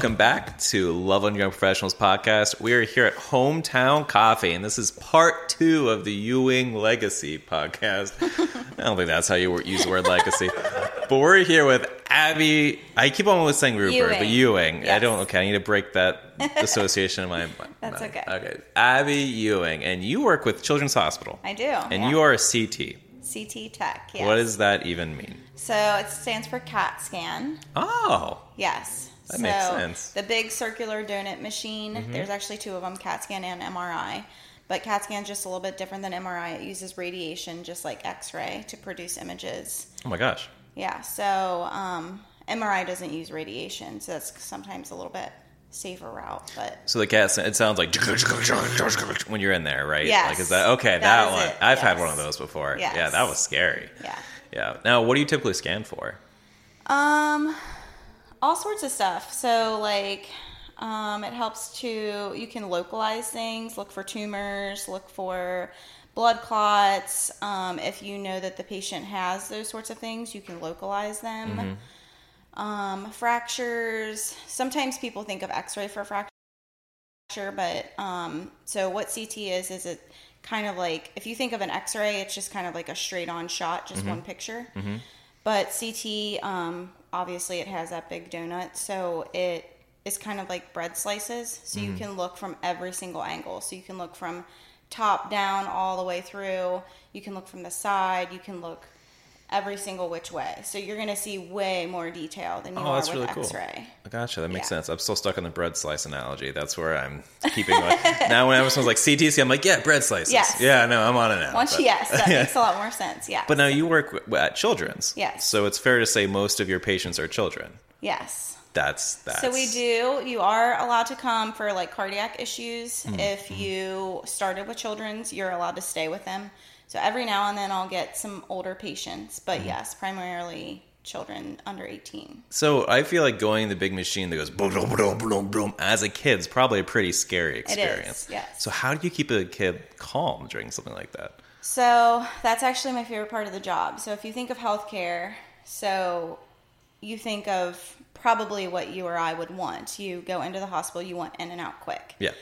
Welcome back to Loveland Young Professionals podcast. We are here at Hometown Coffee, and this is part two of the Ewing Legacy podcast. I don't think that's how you use the word legacy, but we're here with Abby. I keep on always saying Rupert, Ewing. but Ewing. I don't. Okay, I need to break that association in my. That's mind. okay. Okay, Abby Ewing, and you work with Children's Hospital, I do. and yeah. you are a CT. CT Tech. Yes. What does that even mean? So it stands for CAT scan. Oh, Yes. That so makes sense. Mm-hmm. The big circular donut machine. There's actually two of them: CAT scan and MRI. But CAT scan is just a little bit different than MRI. It uses radiation, just like X-ray, to produce images. oh my gosh. Yeah. So um, MRI doesn't use radiation, so that's sometimes a little bit safer route. But So the cat, scan, it sounds like when you're in there, right? Yes. Like is that okay? That, That one, it, I've had one of those before. Yes. Yeah, that was scary. yeah. Yeah. Now, what do you typically scan for? Um, all sorts of stuff. So like, um, it helps to you can localize things. Look for tumors. Look for blood clots. Um, if you know that the patient has those sorts of things, you can localize them. Um, fractures. Sometimes people think of X-ray for fracture, but um, so what CT is is it kind of like if you think of an X-ray, it's just kind of like a straight-on shot, just one picture. But CT, um, obviously, it has that big donut, so it is kind of like bread slices. So you mm-hmm. can look from every single angle. So you can look from top down all the way through. You can look from the side. You can look every single which way. So you're going to see way more detail than you Oh, are that's with really cool. X-ray. Gotcha. That makes Yeah. sense. I'm still stuck on the bread slice analogy. That's where I'm keeping. My, now, when someone's like CTC, I'm like, yeah, bread slices. Yes. Yeah, no, I'm on it now. Once But- yes, that makes a lot more sense. Yeah. But now you work at Children's. Yes. So it's fair to say most of your patients are children. yes. That's that. So we do. You are allowed to come for like cardiac issues. Mm-hmm. If you started with children's, you're allowed to stay with them. So every now and then I'll get some older patients, but Mm-hmm. yes, primarily children under 18. So I feel like going the big machine that goes boom, boom, boom, boom, boom as a kid is probably a pretty scary experience. It is, yes. So how do you keep a kid calm during something like that? So that's actually my favorite part of the job. So if you think of healthcare, so you think of probably what you or I would want. You go into the hospital, you want in and out quick. Yeah.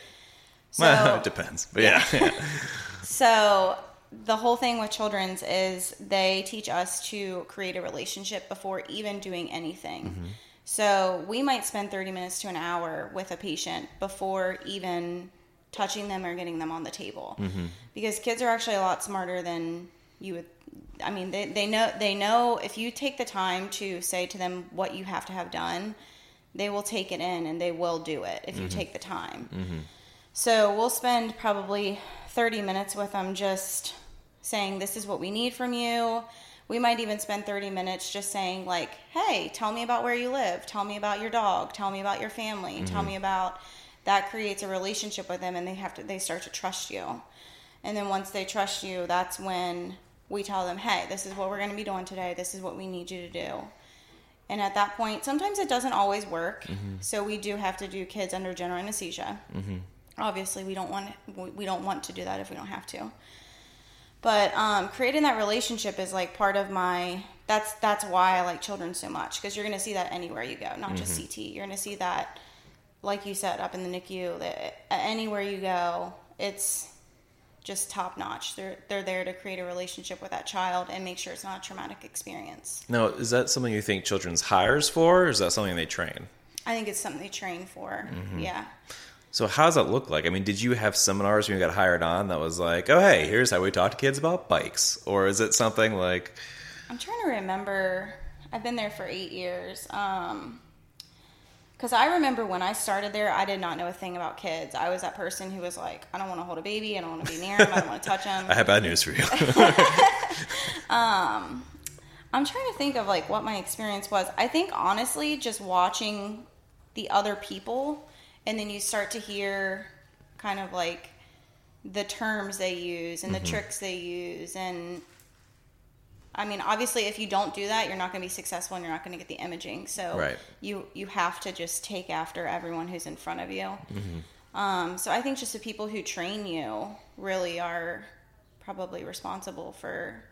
So well, it depends, but yeah. yeah. So the whole thing with children's is they teach us to create a relationship before even doing anything. Mm-hmm. So we might spend 30 minutes to an hour with a patient before even touching them or getting them on the table. Mm-hmm. Because kids are actually a lot smarter than you would I mean they, they know they know if you take the time to say to them what you have to have done, they will take it in and they will do it if you mm-hmm. take the time. So we'll spend probably 30 minutes with them just saying, This is what we need from you. We might even spend 30 minutes just saying, like, hey, tell me about where you live. Tell me about your dog. Tell me about your family. Mm-hmm. Tell me about that creates a relationship with them and they have to they start to trust you. And then once they trust you, that's when we tell them, hey, this is what we're going to be doing today. This is what we need you to do. And at that point, sometimes it doesn't always work. Mm-hmm. So we do have to do kids under general anesthesia. Mm-hmm. Obviously, we don't want we- don't want to do that if we don't have to. But um, creating that relationship is like part of my. That's that's why I like children so much because you're going to see that anywhere you go, not just mm-hmm. CT. You're going to see that, like you said, up in the NICU. That uh, anywhere you go, it's just top notch. They're they're there to create a relationship with that child and make sure it's not a traumatic experience. Now, is that something you think Children's hires for, or is that something they train? I think it's something they train for. Mm-hmm. Yeah. So how does that look like? I mean, did you have seminars when you got hired on that was like, oh, hey, here's how we talk to kids about bikes? Or is it something like, I'm trying to remember. I've been there for eight years. Um, because I remember when I started there, I did not know a thing about kids. I was that person who was like, I don't want to hold a baby. I don't want to be near him. I don't want to touch him. I have bad news for you? um, I'm trying to think of like what my experience was. I think honestly, just watching the other people, and then you start to hear kind of like the terms they use and the tricks they use, and I mean, obviously, if you don't do that, you're not going to be successful, and you're not going to get the imaging. So Right. you you have to just take after everyone who's in front of you. Um, so I think just the people who train you really are probably responsible for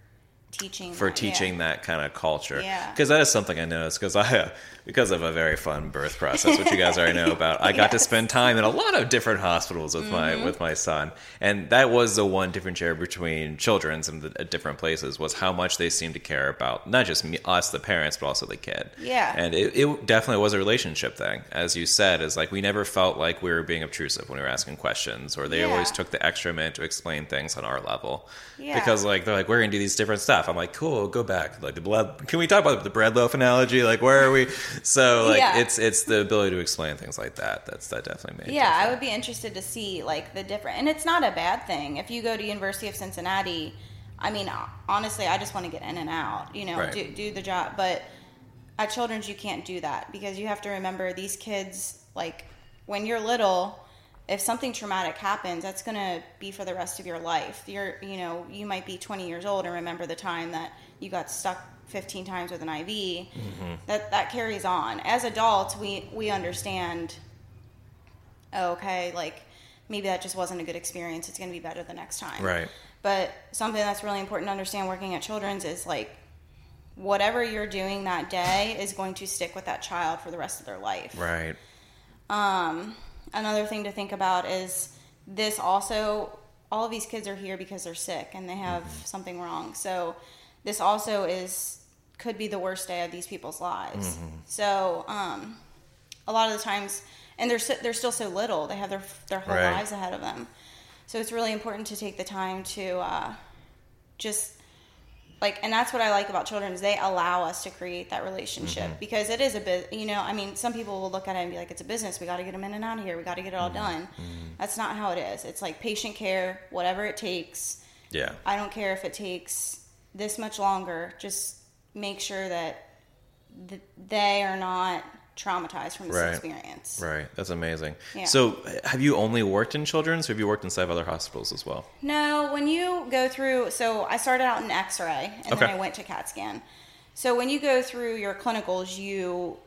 teaching for that, yeah. teaching that kind of culture. Yeah. Because that is something I noticed because I, uh, because of a very fun birth process, which you guys already know about, I got to spend time in a lot of different hospitals with Mm-hmm. my with my son, and that was the one differentiator between children's and the at different places was how much they seemed to care about not just me, us, the parents, but also the kid. Yeah. And it, it definitely was a relationship thing, as you said. Is like we never felt like we were being obtrusive when we were asking questions, or they Yeah. always took the extra minute to explain things on our level. Yeah. Because like they're like we're gonna do these different stuff. I'm like cool, go back. Like the blood. Can we talk about the bread loaf analogy? Like where are we? So like Yeah. it's it's the ability to explain things like that. That's that definitely made. Yeah, I would be interested to see like the different, and it's not a bad thing. If you go to University of Cincinnati, I mean, honestly, I just want to get in and out, you know, Right. do do the job. But at Children's, you can't do that because you have to remember these kids. Like when you're little, if something traumatic happens, that's going to be for the rest of your life. You're, you know, you might be 20 years old and remember the time that you got stuck 15 times with an IV. Mm-hmm. That that carries on. As adults, we we understand oh, okay, like maybe that just wasn't a good experience. It's going to be better the next time. Right. But something that's really important to understand working at Children's is like whatever you're doing that day is going to stick with that child for the rest of their life. Right. Um, another thing to think about is this also, all of these kids are here because they're sick and they have something wrong. So this also is, could be the worst day of these people's lives. So, um, a lot of the times, and they're, so, they're still so little, they have their, their whole Right. lives ahead of them. So it's really important to take the time to, uh, just like and that's what i like about children is they allow us to create that relationship Mm-hmm. because it is a bit you know i mean some people will look at it and be like it's a business. We got to get them in and out of here. We got to get it all Mm-hmm. done. That's not how it is. It's like patient care whatever it takes. Yeah. i don't care if it takes this much longer. Just make sure that th- they are not traumatized from this Right. experience Right. That's amazing. Yeah. So have you only worked in children's, or have you worked inside of other hospitals as well? No, when you go through, so I started out in X-ray and Okay. then I went to CAT scan. So when you go through your clinicals, you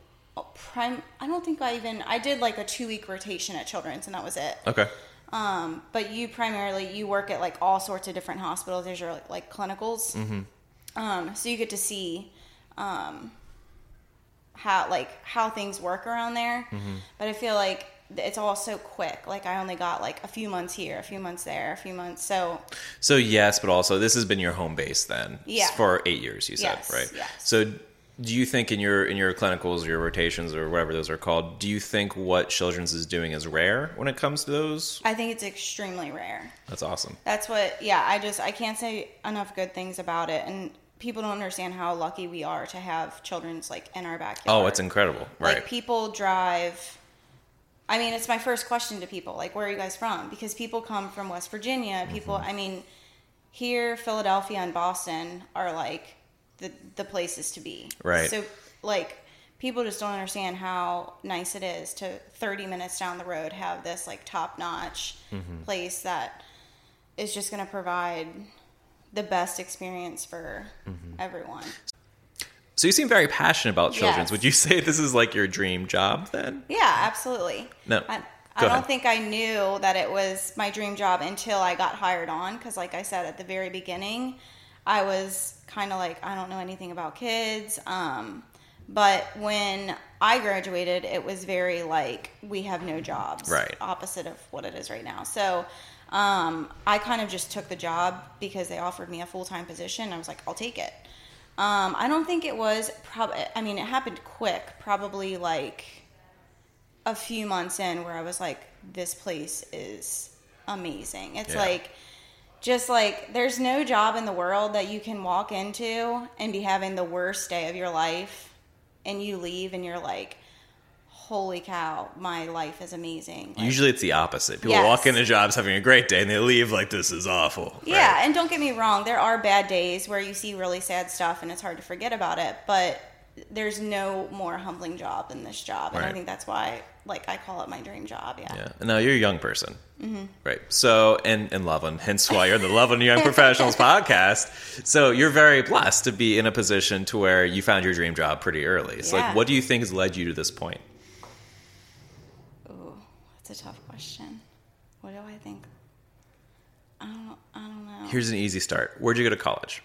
prime. I don't think I even I did like a two week rotation at Children's and that was it. Okay. Um, but you primarily you work at like all sorts of different hospitals. There's your like, like clinicals. Mm-hmm. Um, so you get to see um, how like how things work around there. Mm-hmm. But I feel like it's all so quick. Like I only got like a few months here, a few months there, a few months. So So yes, but also this has been your home base then. Yeah. For eight years, you said, Yes, right? yes. So do you think in your in your clinicals, or your rotations, or whatever those are called, do you think what children's is doing is rare when it comes to those? I think it's extremely rare. That's awesome. That's what, yeah, I just, I can't say enough good things about it. And people don't understand how lucky we are to have children's like in our backyard. Oh, it's incredible. Right. Like people drive. I mean, it's my first question to people like, where are you guys from? Because people come from West Virginia. People, Mm-hmm. I mean, here, Philadelphia and Boston are like the, the places to be. Right. So, like, people just don't understand how nice it is to 30 minutes down the road have this like top notch Mm-hmm. place that is just going to provide the best experience for Mm-hmm. everyone. so you seem very passionate about children's. Yes. Would you say this is like your dream job then? Yeah, absolutely. No. I, I don't think I knew that it was my dream job until I got hired on. Because, like I said at the very beginning, I was kind of like, I don't know anything about kids. Um, but when I graduated, it was very like, we have no jobs. Right. Opposite of what it is right now. So um, I kind of just took the job because they offered me a full time position. I was like, I'll take it. Um, I don't think it was probably. I mean, it happened quick. Probably like a few months in, where I was like, "This place is amazing." It's Yeah. like just like there's no job in the world that you can walk into and be having the worst day of your life, and you leave and you're like, "Holy cow, my life is amazing." Like, Usually it's the opposite. People Yes. walk into jobs having a great day and they leave like this is awful. Yeah, right? and don't get me wrong, there are bad days where you see really sad stuff and it's hard to forget about it, but there's no more humbling job than this job. And I think that's why like I call it my dream job, yeah. Yeah. Now you're a young person. Mm-hmm. Right. So, and, and Loveland, hence why you're the Loveland Young Professionals podcast. So you're very blessed to be in a position to where you found your dream job pretty early. So Yeah. like, what do you think has led you to this point? That's a tough question. What do I think? I don't I don't know. Here's an easy start. Where'd you go to college?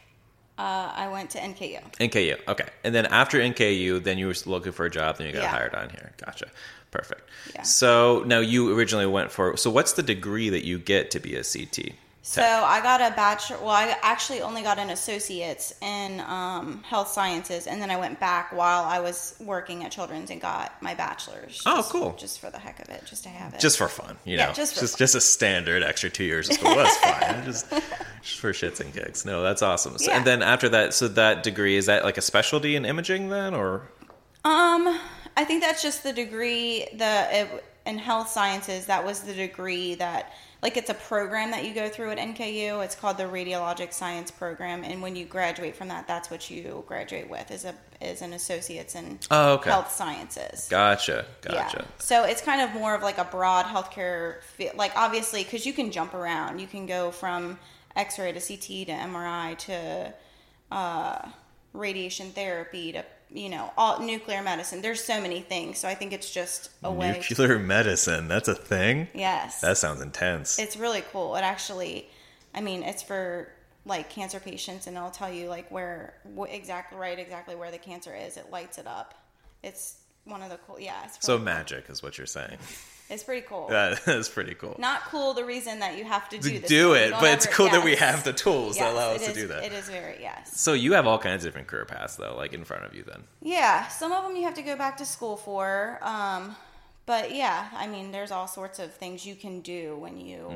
Uh, I went to NKU. NKU. Okay. And then after NKU, then you were looking for a job, then you got Yeah. hired on here. Gotcha. Perfect. Yeah. So now you originally went for. So what's the degree that you get to be a CT? So I got a bachelor. Well, I actually only got an associate's in um, health sciences, and then I went back while I was working at Children's and got my bachelor's. Oh, cool. Just for the heck of it, just to have it. Just for fun, you Yeah, know. just for just, fun. just a standard extra two years of school. That's fine. Just, just for shits and gigs. No, that's awesome. So, Yeah. And then after that, so that degree is that like a specialty in imaging then, or Um, I think that's just the degree the it, in health sciences. That was the degree that like it's a program that you go through at NKU. It's called the Radiologic Science Program, and when you graduate from that, that's what you graduate with is a is an associate's in Oh, okay. health sciences. gotcha, gotcha. Yeah. So it's kind of more of like a broad healthcare field. Like obviously, because you can jump around. You can go from X-ray to CT to MRI to uh, radiation therapy to you know all nuclear medicine. There's so many things. So I think it's just a way. to- Nuclear medicine. That's a thing. yes. That sounds intense. it's really cool. It actually, I mean, it's for like cancer patients, and it'll tell you like where wh- exactly right exactly where the cancer is. It lights it up. It's one of the cool. Yeah. It's so really- magic is what you're saying. It's pretty cool. That is pretty cool. not cool the reason that you have to do this. do it, but it's cool that we have the tools that allow us to do that. It is very yes. So you have all kinds of different career paths though, like in front of you then. Yeah, some of them you have to go back to school for. Um, but yeah, I mean, there's all sorts of things you can do when you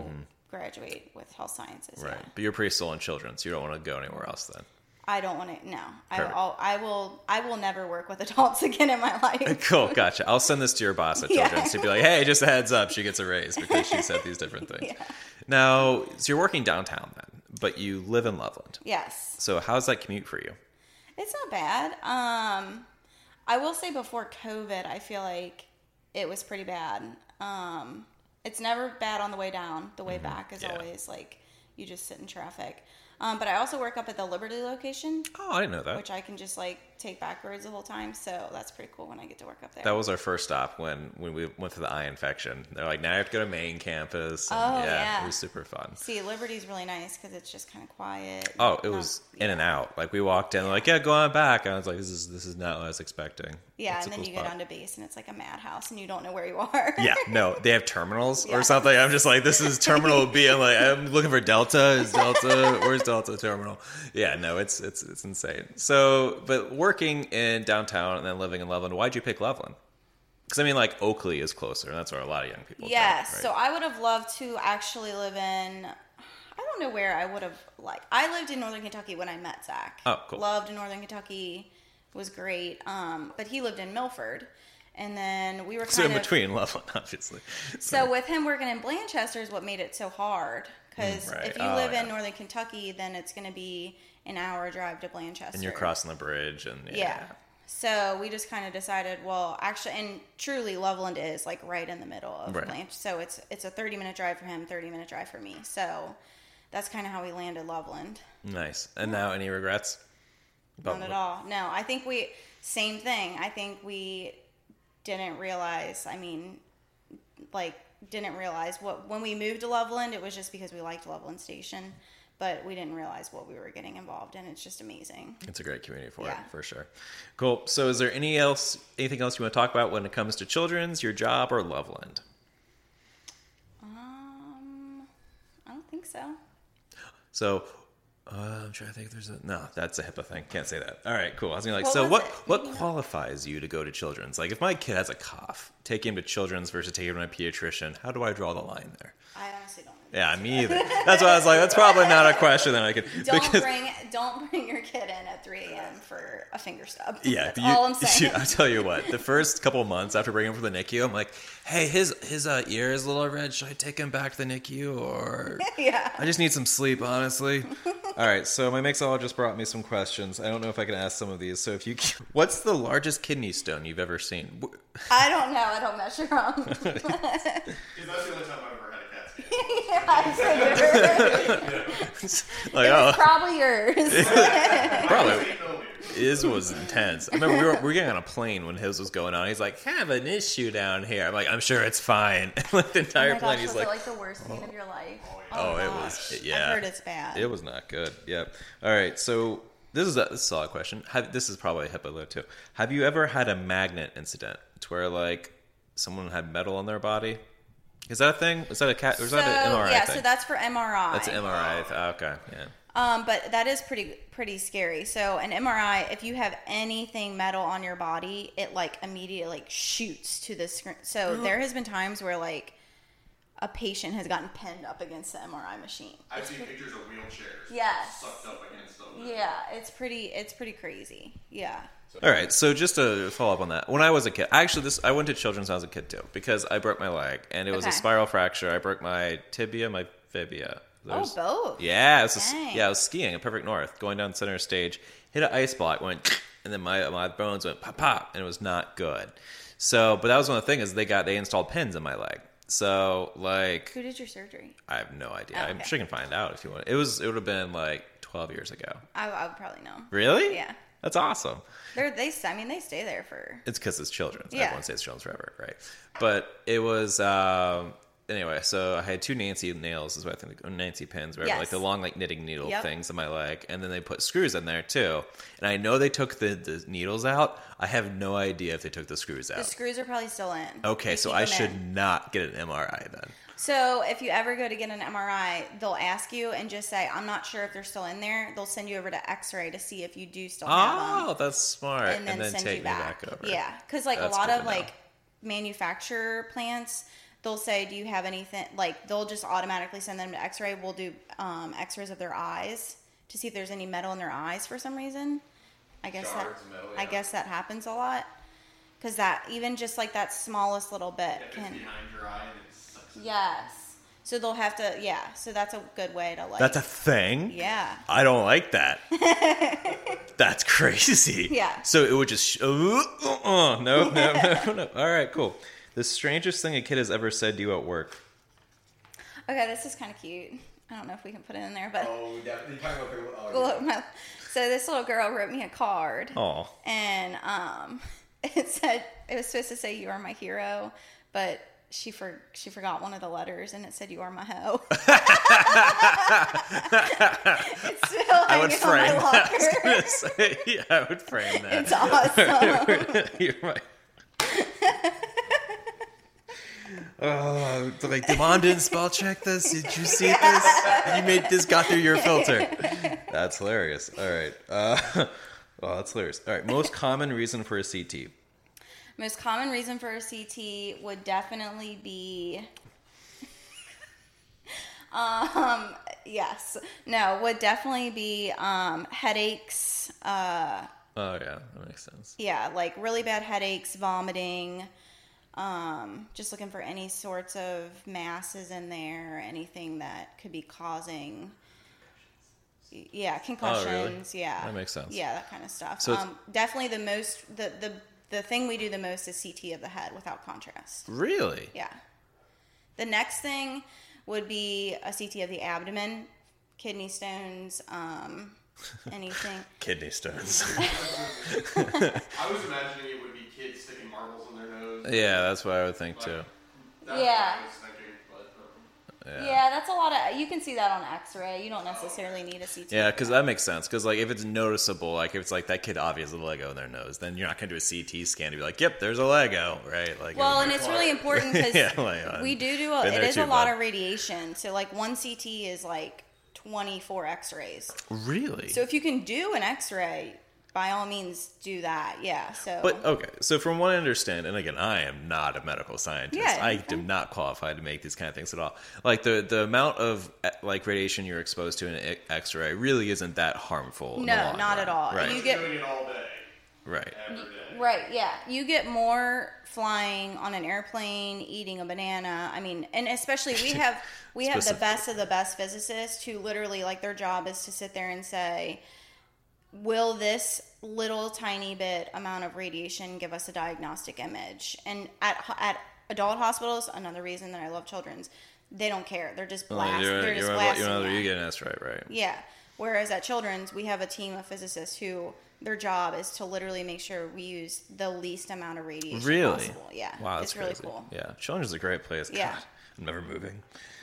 graduate with health sciences. Mm-hmm. Right. Yeah. But you're pretty still in children, so you don't want to go anywhere else then. I don't want to. No, I, I'll, I will. I will never work with adults again in my life. Cool, gotcha. I'll send this to your boss at Yeah. Children's to be like, hey, just a heads up, she gets a raise because she said these different things. Yeah. Now, so you're working downtown then, but you live in Loveland. Yes, So how's that commute for you? it's not bad. Um, I will say before COVID, I feel like it was pretty bad. Um, it's never bad on the way down. The way back is Mm-hmm. Yeah. always like you just sit in traffic. Um, but I also work up at the Liberty location, Oh, I didn't know that. which I can just like take backwards the whole time. So that's pretty cool when I get to work up there. That was our first stop when, when we went to the eye infection. They're like, now you have to go to main campus. And Oh, yeah, yeah. It was super fun. See, Liberty's really nice because it's just kind of quiet. Oh, it Not- was in and out. Like we walked in, like, yeah, go on back. And I was like, this is this is not what I was expecting. Yeah, a and then cool you go spot. down to base and it's like a madhouse and you don't know where you are. Yeah, no, they have terminals or something. I'm just like, this is terminal B. I'm like, I'm looking for Delta. Is Delta? Where's Delta terminal? Yeah, no, it's it's it's insane. So, but working in downtown and then living in Loveland, why'd you pick Loveland? Because I mean, like Oakley is closer, and that's where a lot of young people. Yes. Right? So I would have loved to actually live in. I don't know where I would have like. I lived in Northern Kentucky when I met Zach. Oh, cool. Loved Northern Kentucky. Was great. Um, but he lived in Milford, and then we were kind so in of between Loveland, obviously. So with him working in Blanchester is what made it so hard. Because Mm, right. if you Oh, live in. Northern Kentucky, then it's going to be an hour drive to Blanchester. and you're crossing the bridge, and yeah. Yeah. So we just kind of decided, well, actually, and truly, Loveland is like right in the middle of Right. Blanche. So it's it's a 30 minute drive for him, 30 minute drive for me. So that's kind of how we landed Loveland. nice. And now, any regrets? None at all. No, I think we same thing. I think we didn't realize. I mean, like didn't realize what when we moved to Loveland, it was just because we liked Loveland Station, but we didn't realize what we were getting involved in. It's just amazing. It's a great community for Yeah. it, for sure. Cool. So, is there any else, anything else you want to talk about when it comes to children's, your job, or Loveland? Um, I don't think so. So, uh, I'm trying to think if there's a no. That's a HIPAA thing. Can't say that. All right, cool. I was gonna like. What so, what it? what qualifies you to go to children's? Like, if my kid has a cough, take him to children's versus taking him to a pediatrician. How do I draw the line there? I honestly don't. Yeah, me either. That's why I was like, that's probably not a question that I could. Don't because, bring don't bring your kid in at 3 a.m. for a finger stub. Yeah, That's you- all I'm saying. I tell you what, the first couple months after bringing him from the NICU, I'm like, hey, his his uh, ear is a little red. Should I take him back to the NICU or? yeah. I just need some sleep, honestly. All right, so my mixologist brought me some questions. I don't know if I can ask some of these. So if you, what's the largest kidney stone you've ever seen? I don't know. I don't measure them. Because that's the only time I've ever had a CAT scan. I figured. Like, It oh, probably yours. probably. Eight millimeters. His was intense. I remember we were, we were getting on a plane when his was going on. He's like, have an issue down here. I'm like, I'm sure it's fine. like the entire oh my plane, he's like, it like the worst pain of your life? oh, oh it gosh. was, yeah. I heard it's bad. It was not good. Yep. All right. So This is a, this is a solid question. Have, this is probably a HIPAA though too. Have you ever had a magnet incident to where like someone had metal on their body? Is that a thing? Is that a cat? Or is so that an MRI yeah, thing? so that's for MRI. That's an MRI. th- Okay, yeah. Um, but that is pretty pretty scary. So an MRI, if you have anything metal on your body, it like immediately like shoots to the screen. So there has been times where like a patient has gotten pinned up against the MRI machine. I've seen pictures of wheelchairs. Yes. Sucked up against them. Yeah, it's pretty it's pretty crazy. Yeah. All right, so just to follow up on that, when I was a kid, actually, this I went to children's when I was a kid too because I broke my leg and it was a spiral fracture. I broke my tibia, my fibia. There's- oh, both. Yeah, it was a- yeah, I was skiing at Perfect North, going down center stage, hit an ice block, went, and then my my bones went pop pop, and it was not good. So, but that was one of the things is they got they installed pins in my leg. So, like, Who did your surgery? I have no idea. Oh, I'm sure you can find out if you want. It was it would have been like 12 years ago. I, I would probably know. Really? Yeah. That's awesome. They're they I mean they stay there for It's because it's children's. Yeah. Everyone says children's forever, right? But it was um, anyway. So I had two Nancy nails, is what I think, or Nancy pins, whatever, Yes. like the long like knitting needle Yep. things in my leg, and then they put screws in there too. And I know they took the, the needles out. I have no idea if they took the screws out. the screws are probably still in. Okay, They so keep I them should in. not get an MRI then. So if you ever go to get an MRI, they'll ask you and just say, "I'm not sure if they're still in there." They'll send you over to X-ray to see if you do still have them. Oh, that's smart. and then, send take you me back. back, over. Yeah, because like That's a lot good of to know. like manufacturer plants, they'll say, "Do you have anything?" Like they'll just automatically send them to X-ray. We'll do um, X-rays of their eyes to see if there's any metal in their eyes for some reason. I guess Shards that of metal, I guess that happens a lot because that even just like that smallest little bit If it's can behind your eye and it sucks. yes. So they'll have to yeah. So that's a good way to like That's a thing. yeah. I don't like that. That's crazy. Yeah. So it would just. Sh- uh, uh, uh, no, no, no, no. All right, cool. The strangest thing a kid has ever said to you at work. Okay, this is kind of cute. I don't know if we can put it in there, but Oh, definitely. Talking about people. Oh, Look, my- so this little girl wrote me a card, Oh, and um, it said it was supposed to say "You are my hero," but she for she forgot one of the letters, and it said "You are my hoe." it's still I would hanging on my frame locker. that. yeah, I would frame that. It's awesome. You're right. Oh, like the mom didn't spell check this. Did you see this? You made this got through your filter. That's hilarious. All right. Uh, oh, that's hilarious. All right. Most common reason for a CT. Most common reason for a CT would definitely be. um. Yes. No. Would definitely be um, headaches. Uh, Oh yeah, that makes sense. yeah, like really bad headaches, vomiting, um, just looking for any sorts of masses in there, anything that could be causing, yeah, concussions, yeah, Oh, That makes sense. yeah, that kind of stuff. So um, definitely the most the the the thing we do the most is CT of the head without contrast. Really? Yeah. The next thing would be a CT of the abdomen, kidney stones, um, anything. Kidney stones. I was imagining it would be kids sticking marbles in their nose. yeah, that's what I would think too. That's Yeah. what I was thinking, but, Yeah. Yeah, that's a lot of. You can see that on X-ray. You don't necessarily need a CT. Yeah, because that makes sense. Because like if it's noticeable, like if it's like that kid obviously has a Lego in their nose, then you're not gonna do a CT scan to be like, "Yep, there's a Lego," right? Like, Well, and would it's really important because Yeah, like, uh, we do do a, been it there is too, a lot bud. of radiation. So like one CT is like 24 X-rays. really. So if you can do an X-ray, by all means do that. Yeah. So but okay, so from what I understand, and again, I am not a medical scientist. Yeah, I you're am not qualified to make these kind of things at all. Like the the amount of eh, like radiation you're exposed to in an X-ray really isn't that harmful. No, long not at run. all. Right. You get- doing it all day, right. every day. Right, yeah. You get more flying on an airplane, eating a banana. I mean, and especially we have we have the best of the best physicists who literally like their job is to sit there and say, "Will this little tiny bit amount of radiation give us a diagnostic image?" And at at adult hospitals, another reason that I love children's, they don't care. They're just oh, Well, blast. you're, They're you're, just you know, you get an S right, right. Yeah. Whereas at Children's, we have a team of physicists who their job is to literally make sure we use the least amount of radiation Really? possible. Yeah. Wow, that's it's really cool. Yeah, Children's is a great place. Yeah. God, I'm never moving.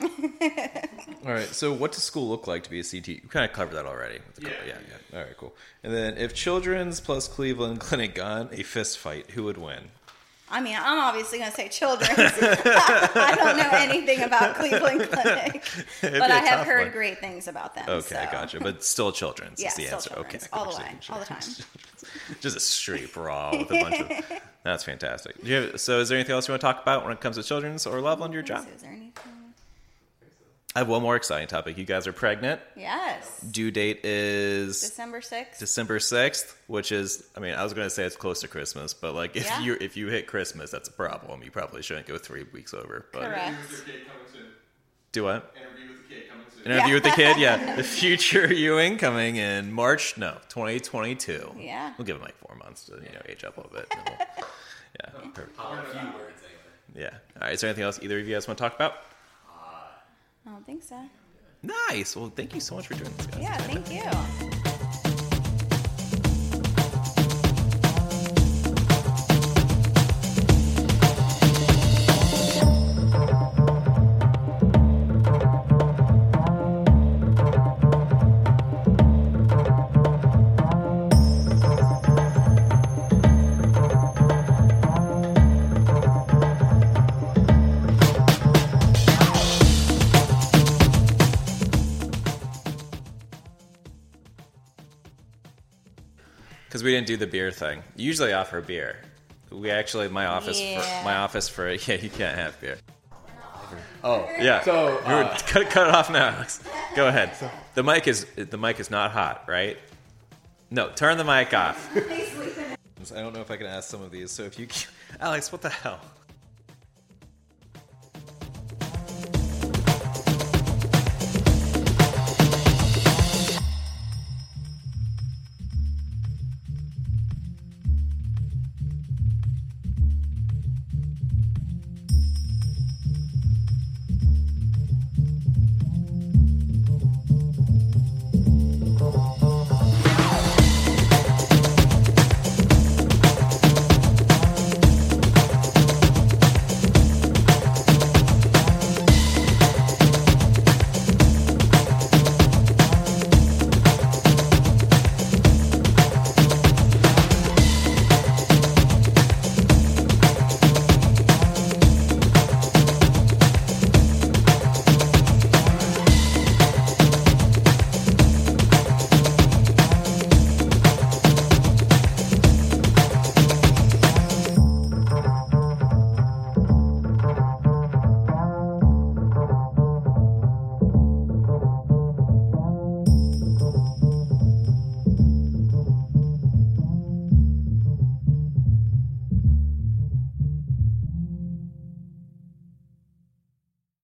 All right. So, what does school look like to be a CT? You kind of covered that already. with the co- Yeah. yeah, yeah. All right, cool. And then, if Children's plus Cleveland Clinic got a fist fight, who would win? I mean, I'm obviously going to say children's. I don't know anything about Cleveland Clinic, but I have heard one. great things about them. Okay, so. gotcha. But still, Children's Yeah, is the still answer. children's, Okay, all the gotcha. way, all the time. Just a street brawl with a bunch of. That's fantastic. Do you have, so, is there anything else you want to talk about when it comes to children's or love on your job? Is there anything? I have one more exciting topic. You guys are pregnant. Yes. Due date is December 6th. December sixth, which is, I mean, I was going to say it's close to Christmas, but like if Yeah. you if you hit Christmas, that's a problem. You probably shouldn't go three weeks over. But Correct. Interview with your kid coming soon. do what? Interview with the kid coming soon. Interview Yeah. with the kid, yeah. The future Ewing coming in March, no, 2022. Yeah. We'll give him like four months to you know age up a little bit. and then we'll- yeah, perfect. Pop a few words anyway. yeah. All right. Is there anything else either of you guys want to talk about? Uh, I don't think so. Nice. Well, thank you so much for doing this. Guys. Yeah, thank you. We didn't do the beer thing. Usually offer beer. We actually my office Yeah. for my office for yeah you can't have beer. Oh, Yeah. So, We were- uh, cut, cut it off now, Alex. Go ahead. The mic is the mic is not hot, right? No, turn the mic off. I don't know if I can ask some of these. So if you, Alex, what the hell?